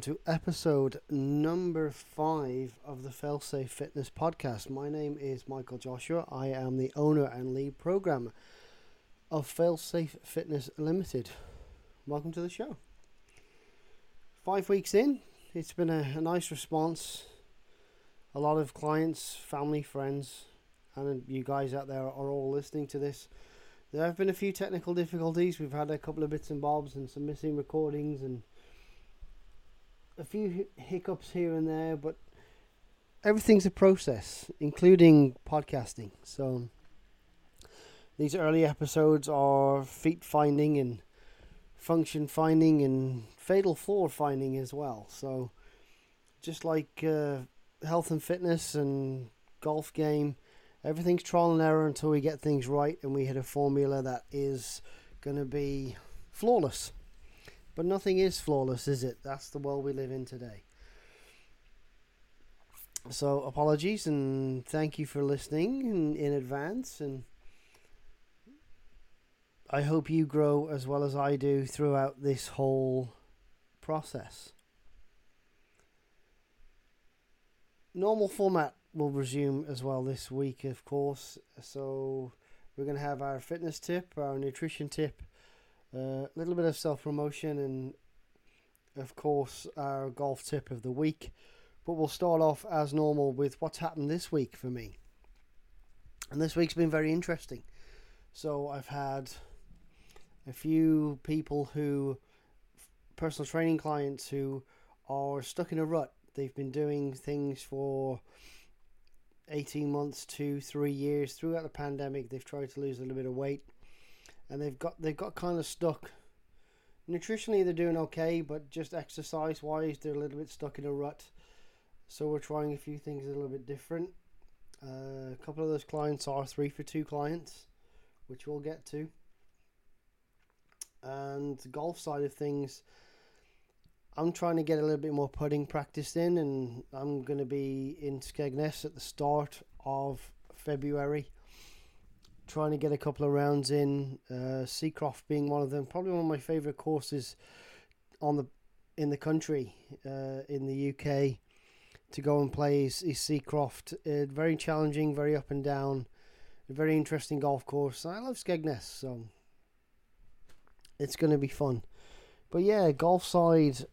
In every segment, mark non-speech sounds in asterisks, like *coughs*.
to episode number five of the Failsafe Fitness Podcast. My name is Michael Joshua. I am the owner and lead programmer of Failsafe Fitness Limited. Welcome to the show. Five weeks in, it's been a, a nice response. A lot of clients, family, friends, and you guys out there are all listening to this. There have been a few technical difficulties. We've had a couple of bits and bobs and some missing recordings and a few hiccups here and there, but everything's a process, including podcasting. So these early episodes are feet finding and function finding and fatal flaw finding as well. So just like uh, health and fitness and golf game, everything's trial and error until we get things right and we hit a formula that is going to be flawless. But nothing is flawless, is it? That's the world we live in today. So apologies and thank you for listening in, in advance and I hope you grow as well as I do throughout this whole process. Normal format will resume as well this week, of course. So we're going to have our fitness tip, our nutrition tip, a little bit of self promotion, and of course, our golf tip of the week. But we'll start off as normal with what's happened this week for me. And this week's been very interesting. So I've had a few people who, personal training clients who are stuck in a rut. They've been doing things for 18 months, two, three years throughout the pandemic. They've tried to lose a little bit of weight and they've got they've got kind of stuck. Nutritionally, they're doing okay, but just exercise wise, they're a little bit stuck in a rut. So we're trying a few things a little bit different. Uh, a couple of those clients are three for two clients, which we'll get to. And golf side of things, I'm trying to get a little bit more putting practice in, and I'm going to be in Skegness at the start of February trying to get a couple of rounds in. Uh, Seacroft being one of them, probably one of my favourite courses on the in the country uh, in the UK to go and play is, is Seacroft. Uh, very challenging, very up and down, a very interesting golf course. I love Skegness, so it's going to be fun. But yeah, golf side,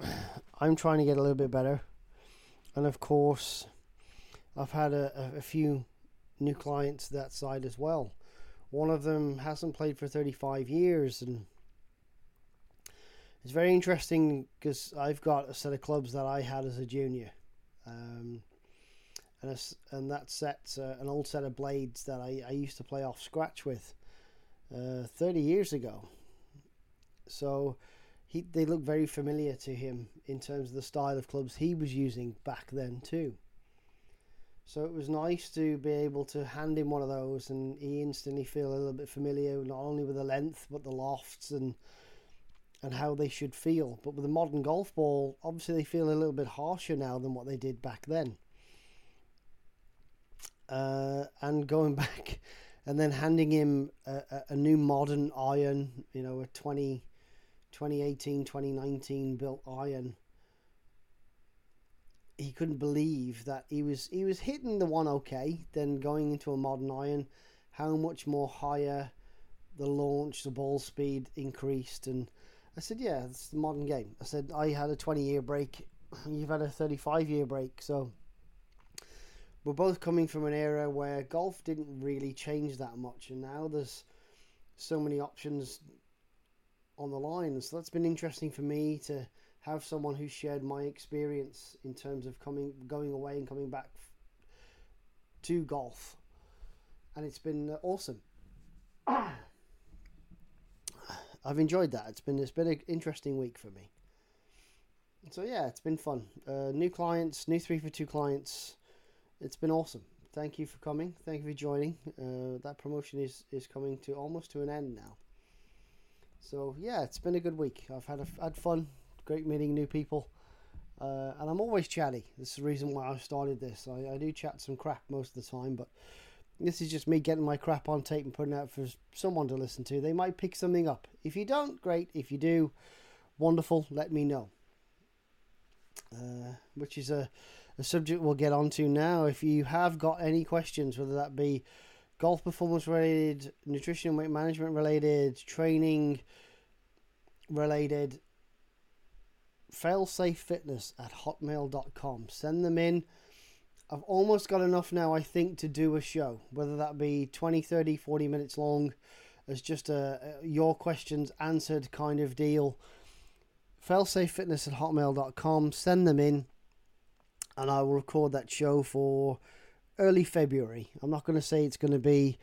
*sighs* I'm trying to get a little bit better, and of course, I've had a, a, a few new clients that side as well. One of them hasn't played for 35 years, and it's very interesting because I've got a set of clubs that I had as a junior, um, and a, and that set's uh, an old set of blades that I, I used to play off scratch with uh, 30 years ago. So he they look very familiar to him in terms of the style of clubs he was using back then too. So it was nice to be able to hand him one of those and he instantly feel a little bit familiar not only with the length but the lofts and and how they should feel. But with a modern golf ball, obviously they feel a little bit harsher now than what they did back then. Uh, and going *laughs* back and then handing him a, a, new modern iron, you know, a 20, 2018, 2019 built iron he couldn't believe that he was he was hitting the one okay, then going into a modern iron, how much more higher the launch, the ball speed increased, and I said, yeah, it's the modern game. I said I had a twenty year break, *clears throat* you've had a thirty five year break, so we're both coming from an era where golf didn't really change that much, and now there's so many options on the line. So that's been interesting for me to have someone who shared my experience in terms of coming, going away and coming back to golf, and it's been uh, awesome. *coughs* I've enjoyed that. It's been it's been an interesting week for me. So yeah, it's been fun. Uh, new clients, new three for two clients. It's been awesome. Thank you for coming. Thank you for joining. Uh, that promotion is is coming to almost to an end now. So yeah, it's been a good week. I've had a, had fun, great meeting new people. Uh, and I'm always chatty. This is the reason why I started this. I, I do chat some crap most of the time, but this is just me getting my crap on tape and putting out for someone to listen to. They might pick something up. If you don't, great. If you do, wonderful. Let me know. Uh, which is a, a subject we'll get onto now. If you have got any questions, whether that be golf performance related, nutrition and weight management related, training related, failsafefitness at hotmail.com. Send them in. I've almost got enough now, I think, to do a show, whether that be 20, 30, 40 minutes long, as just a, a your questions answered kind of deal. Failsafefitness at hotmail.com. Send them in, and I will record that show for early February. I'm not going to say it's going to be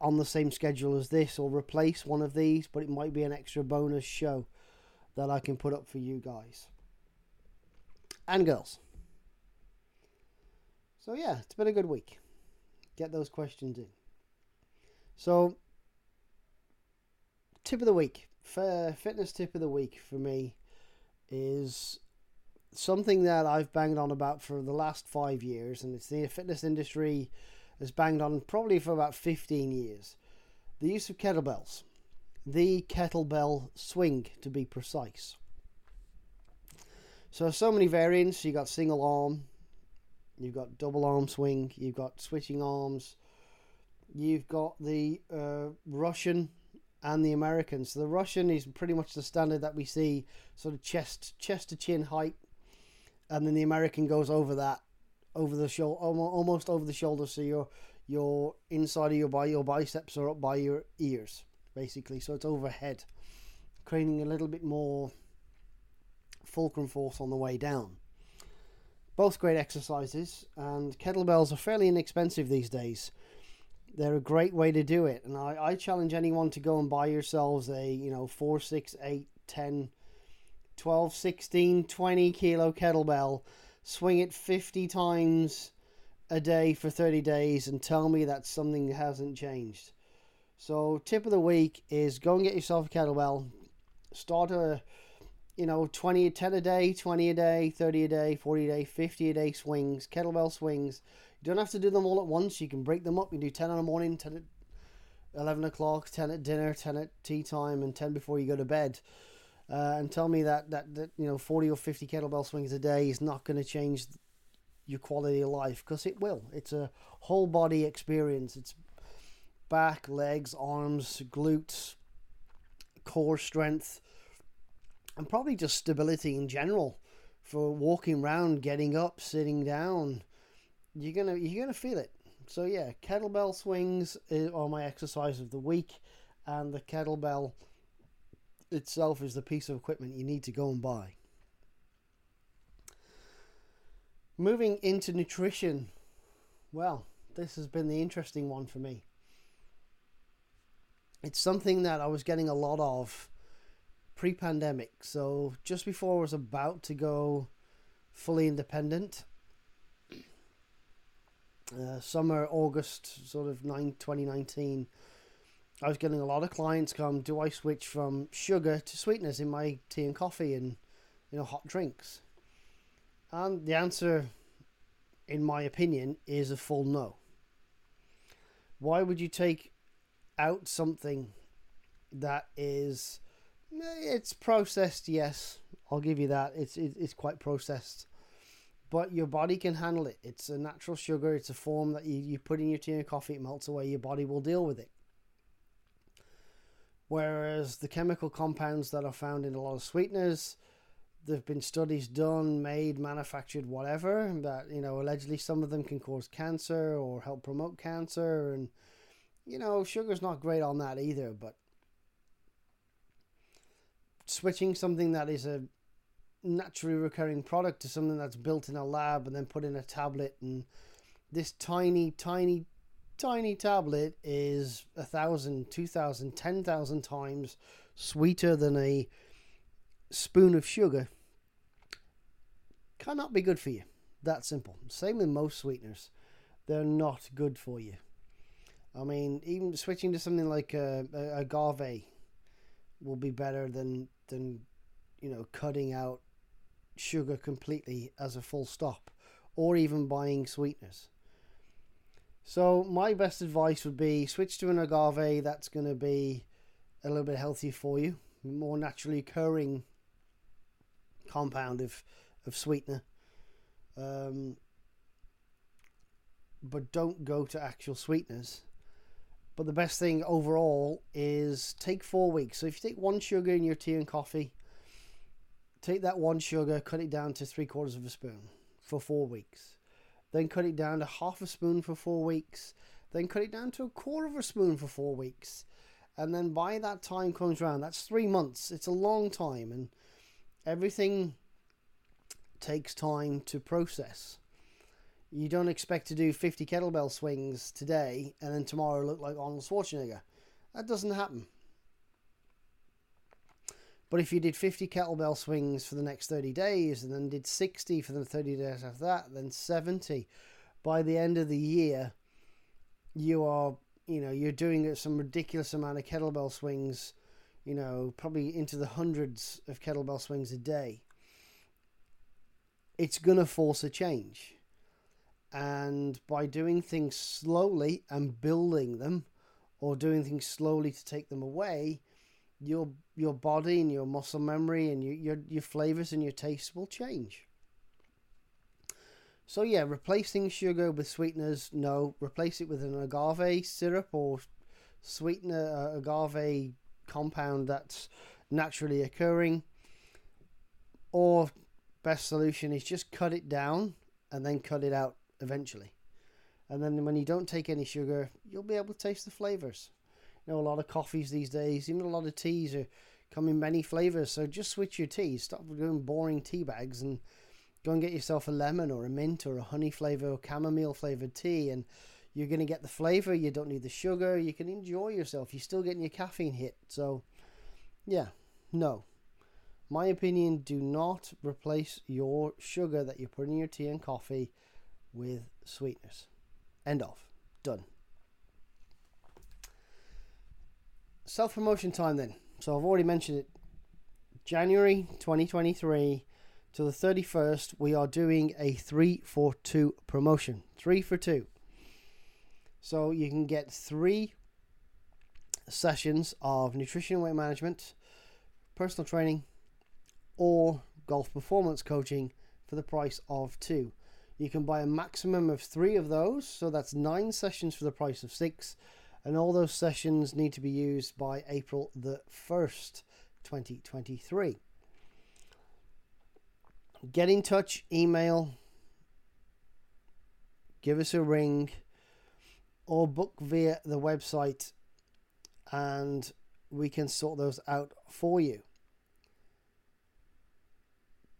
on the same schedule as this or replace one of these, but it might be an extra bonus show that I can put up for you guys and girls. So, yeah, it's been a good week. Get those questions in. So, tip of the week, uh, fitness tip of the week for me is something that I've banged on about for the last five years, and it's the fitness industry has banged on probably for about 15 years. The use of kettlebells the kettlebell swing to be precise. So, so many variants. You've got single arm, you've got double arm swing, you've got switching arms, you've got the uh, Russian and the American. So the Russian is pretty much the standard that we see, sort of chest chest to chin height, and then the American goes over that, over the shoulder, almost over the shoulder. So your your inside of your body, your biceps are up by your ears basically. So it's overhead, creating a little bit more fulcrum force on the way down. Both great exercises, and kettlebells are fairly inexpensive these days. They're a great way to do it, and I, I challenge anyone to go and buy yourselves a you know 4, 6, 8, 10, 12, 16, 20 kilo kettlebell, swing it 50 times a day for 30 days, and tell me that something hasn't changed. So tip of the week is go and get yourself a kettlebell. Start a you know 20 10 a day, 20 a day, 30 a day, 40 a day, 50 a day swings, kettlebell swings. You don't have to do them all at once. You can break them up. You do 10 in the morning, 10 at 11 o'clock, 10 at dinner, 10 at tea time, and 10 before you go to bed. Uh, and tell me that, that, that, you know, 40 or 50 kettlebell swings a day is not going to change your quality of life because it will. It's a whole body experience. It's back, legs, arms, glutes, core strength, and probably just stability in general for walking around, getting up, sitting down. You're gonna you're gonna feel it. So yeah, kettlebell swings eh, are my exercise of the week, and the kettlebell itself is the piece of equipment you need to go and buy. Moving into nutrition, well, this has been the interesting one for me it's something that I was getting a lot of pre pandemic. So just before I was about to go fully independent, uh, summer, August, sort of 9, 2019, I was getting a lot of clients come, do I switch from sugar to sweeteners in my tea and coffee and, you know, hot drinks? And the answer, in my opinion, is a full no. Why would you take out something that is eh, it's processed yes i'll give you that. It's it's quite processed. But your body can handle it. It's a natural sugar. It's a form that you, you put in your tea and coffee. It melts away. Your body will deal with it. Whereas the chemical compounds that are found in a lot of sweeteners there've been studies done made manufactured whatever that you know allegedly some of them can cause cancer or help promote cancer and you know, sugar's not great on that either, but switching something that is a naturally recurring product to something that's built in a lab and then put in a tablet and this tiny, tiny, tiny tablet is a thousand, two thousand, ten thousand times sweeter than a spoon of sugar cannot be good for you. That simple. Same with most sweeteners. They're not good for you. I mean, even switching to something like a, a agave will be better than than you know cutting out sugar completely as a full stop, or even buying sweeteners. So my best advice would be switch to an agave that's going to be a little bit healthier for you, more naturally occurring compound of of sweetener. Um, but don't go to actual sweeteners. But the best thing overall is take four weeks. So if you take one sugar in your tea and coffee, take that one sugar, cut it down to three quarters of a spoon for four weeks. Then cut it down to half a spoon for four weeks. Then cut it down to a quarter of a spoon for four weeks. And then by that time comes around, that's three months. It's a long time, and everything takes time to process. You don't expect to do 50 kettlebell swings today and then tomorrow look like Arnold Schwarzenegger. That doesn't happen. But if you did 50 kettlebell swings for the next 30 days and then did 60 for the 30 days after that, then 70, by the end of the year, you are, you know, you're doing some ridiculous amount of kettlebell swings, you know, probably into the hundreds of kettlebell swings a day. It's going to force a change. And by doing things slowly and building them, or doing things slowly to take them away, your your body and your muscle memory and your your, your flavors and your tastes will change. So yeah, replacing sugar with sweeteners, no. Replace it with an agave syrup or sweetener uh, agave compound that's naturally occurring. Or best solution is just cut it down and then cut it out eventually. And then when you don't take any sugar, you'll be able to taste the flavors. You know, a lot of coffees these days, even a lot of teas are come in many flavors. So just switch your teas. Stop doing boring tea bags and go and get yourself a lemon or a mint or a honey flavor or chamomile flavored tea. And you're going to get the flavor. You don't need the sugar. You can enjoy yourself. You're still getting your caffeine hit. So, yeah, no. My opinion, do not replace your sugar that you put in your tea and coffee with sweetness. End of. Done. Self promotion time then. So I've already mentioned it. January 2023 to the 31st, we are doing a 3 for 2 promotion. 3 for 2. So you can get three sessions of nutrition and weight management, personal training, or golf performance coaching for the price of two. You can buy a maximum of three of those, so that's nine sessions for the price of six, and all those sessions need to be used by April the 1st, 2023. Get in touch, email, give us a ring, or book via the website, and we can sort those out for you.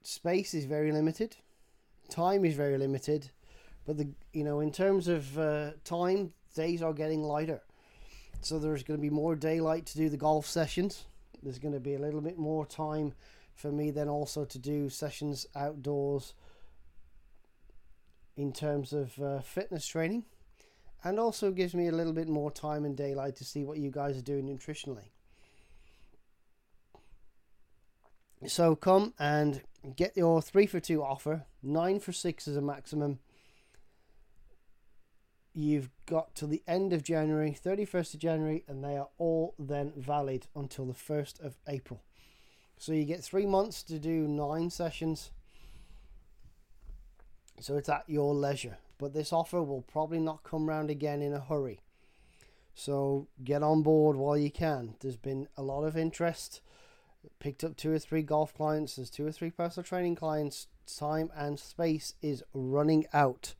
Space is very limited time is very limited, but the you know in terms of uh, time, days are getting lighter. So there's going to be more daylight to do the golf sessions. There's going to be a little bit more time for me then also to do sessions outdoors in terms of uh, fitness training and also gives me a little bit more time and daylight to see what you guys are doing nutritionally. So come and get your three for two offer. Nine for six is a maximum. You've got to the end of January, 31st of January, and they are all then valid until the 1st of April. So you get three months to do nine sessions. So it's at your leisure. But this offer will probably not come round again in a hurry. So get on board while you can. There's been a lot of interest picked up two or three golf clients, there's two or three personal training clients. Time and space is running out.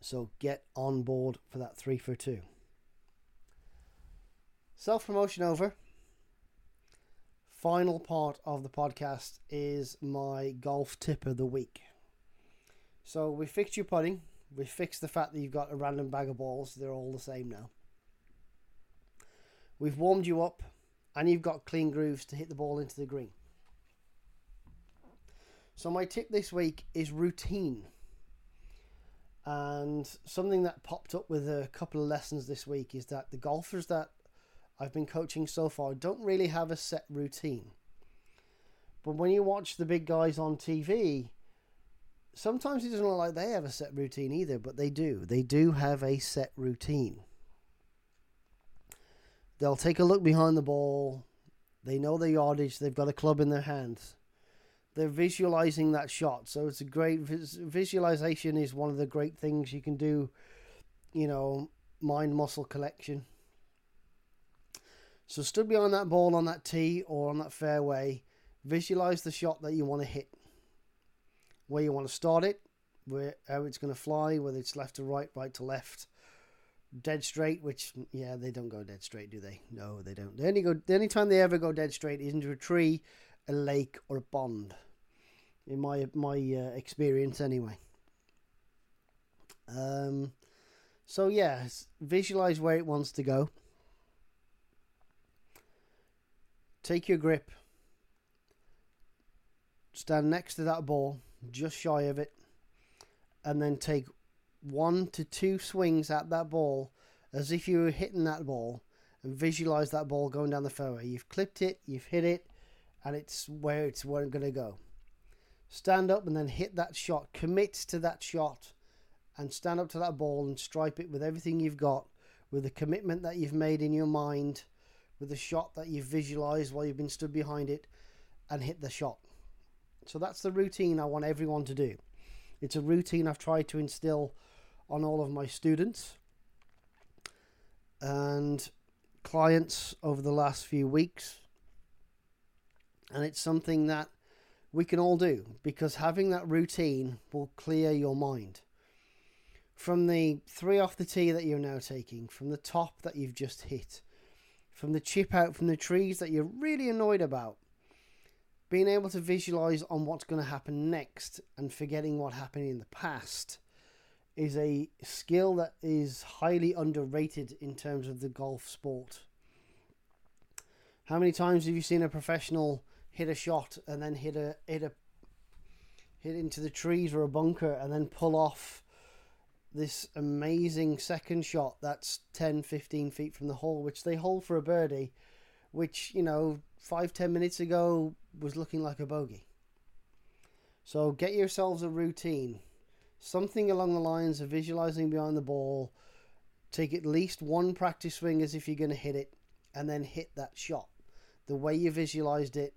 So get on board for that three for two. Self promotion over. Final part of the podcast is my golf tip of the week. So we fixed your putting. We fixed the fact that you've got a random bag of balls. They're all the same now. We've warmed you up and you've got clean grooves to hit the ball into the green. So my tip this week is routine. And something that popped up with a couple of lessons this week is that the golfers that I've been coaching so far don't really have a set routine. But when you watch the big guys on TV, sometimes it doesn't look like they have a set routine either, but they do. They do have a set routine. They'll take a look behind the ball. They know the yardage. They've got a club in their hands. They're visualizing that shot. So it's a great vis- visualization is one of the great things you can do. You know, mind muscle collection. So stood behind that ball on that tee or on that fairway, visualize the shot that you want to hit. Where you want to start it, where how it's going to fly, whether it's left to right, right to left, dead straight. Which yeah, they don't go dead straight, do they? No, they don't. They only go. The only time they ever go dead straight is into a tree, a lake, or a pond. In my my uh, experience, anyway. Um, so yeah, visualize where it wants to go. Take your grip. Stand next to that ball, just shy of it, and then take one to two swings at that ball as if you were hitting that ball and visualize that ball going down the fairway. You've clipped it, you've hit it, and it's where it's where it's going to go. Stand up and then hit that shot. Commit to that shot and stand up to that ball and stripe it with everything you've got, with the commitment that you've made in your mind, with the shot that you've visualized while you've been stood behind it, and hit the shot. So that's the routine I want everyone to do. It's a routine I've tried to instill on all of my students and clients over the last few weeks. And it's something that we can all do because having that routine will clear your mind. From the three off the tee that you're now taking, from the top that you've just hit, from the chip out from the trees that you're really annoyed about, being able to visualize on what's going to happen next and forgetting what happened in the past is a skill that is highly underrated in terms of the golf sport. How many times have you seen a professional hit a shot and then hit a hit a hit into the trees or a bunker and then pull off this amazing second shot that's 10 15 feet from the hole which they hold for a birdie which you know five ten minutes ago was looking like a bogey so get yourselves a routine something along the lines of visualizing behind the ball take at least one practice swing as if you're going to hit it and then hit that shot the way you visualized it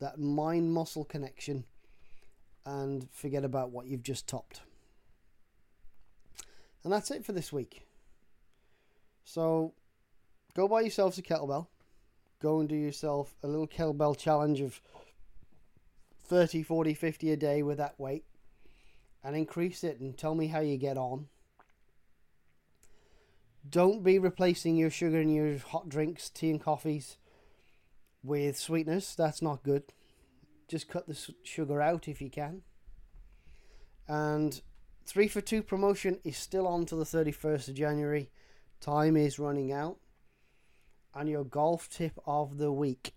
that mind muscle connection and forget about what you've just topped. And that's it for this week. So go buy yourselves a kettlebell. Go and do yourself a little kettlebell challenge of 30, 40, 50 a day with that weight and increase it and tell me how you get on. Don't be replacing your sugar in your hot drinks, tea and coffees with sweetness. That's not good. Just cut the sugar out if you can. And three for two promotion is still on to the 31st of January. Time is running out. And your golf tip of the week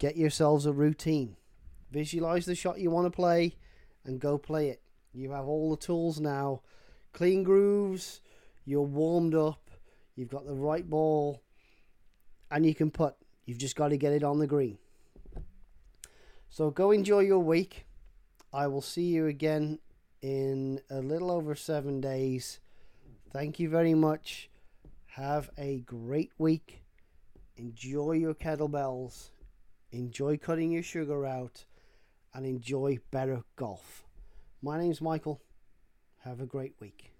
get yourselves a routine. Visualize the shot you want to play and go play it. You have all the tools now. Clean grooves, you're warmed up, you've got the right ball, and you can put. You've just got to get it on the green. So go enjoy your week. I will see you again in a little over seven days. Thank you very much. Have a great week. Enjoy your kettlebells. Enjoy cutting your sugar out. And enjoy better golf. My name's Michael. Have a great week.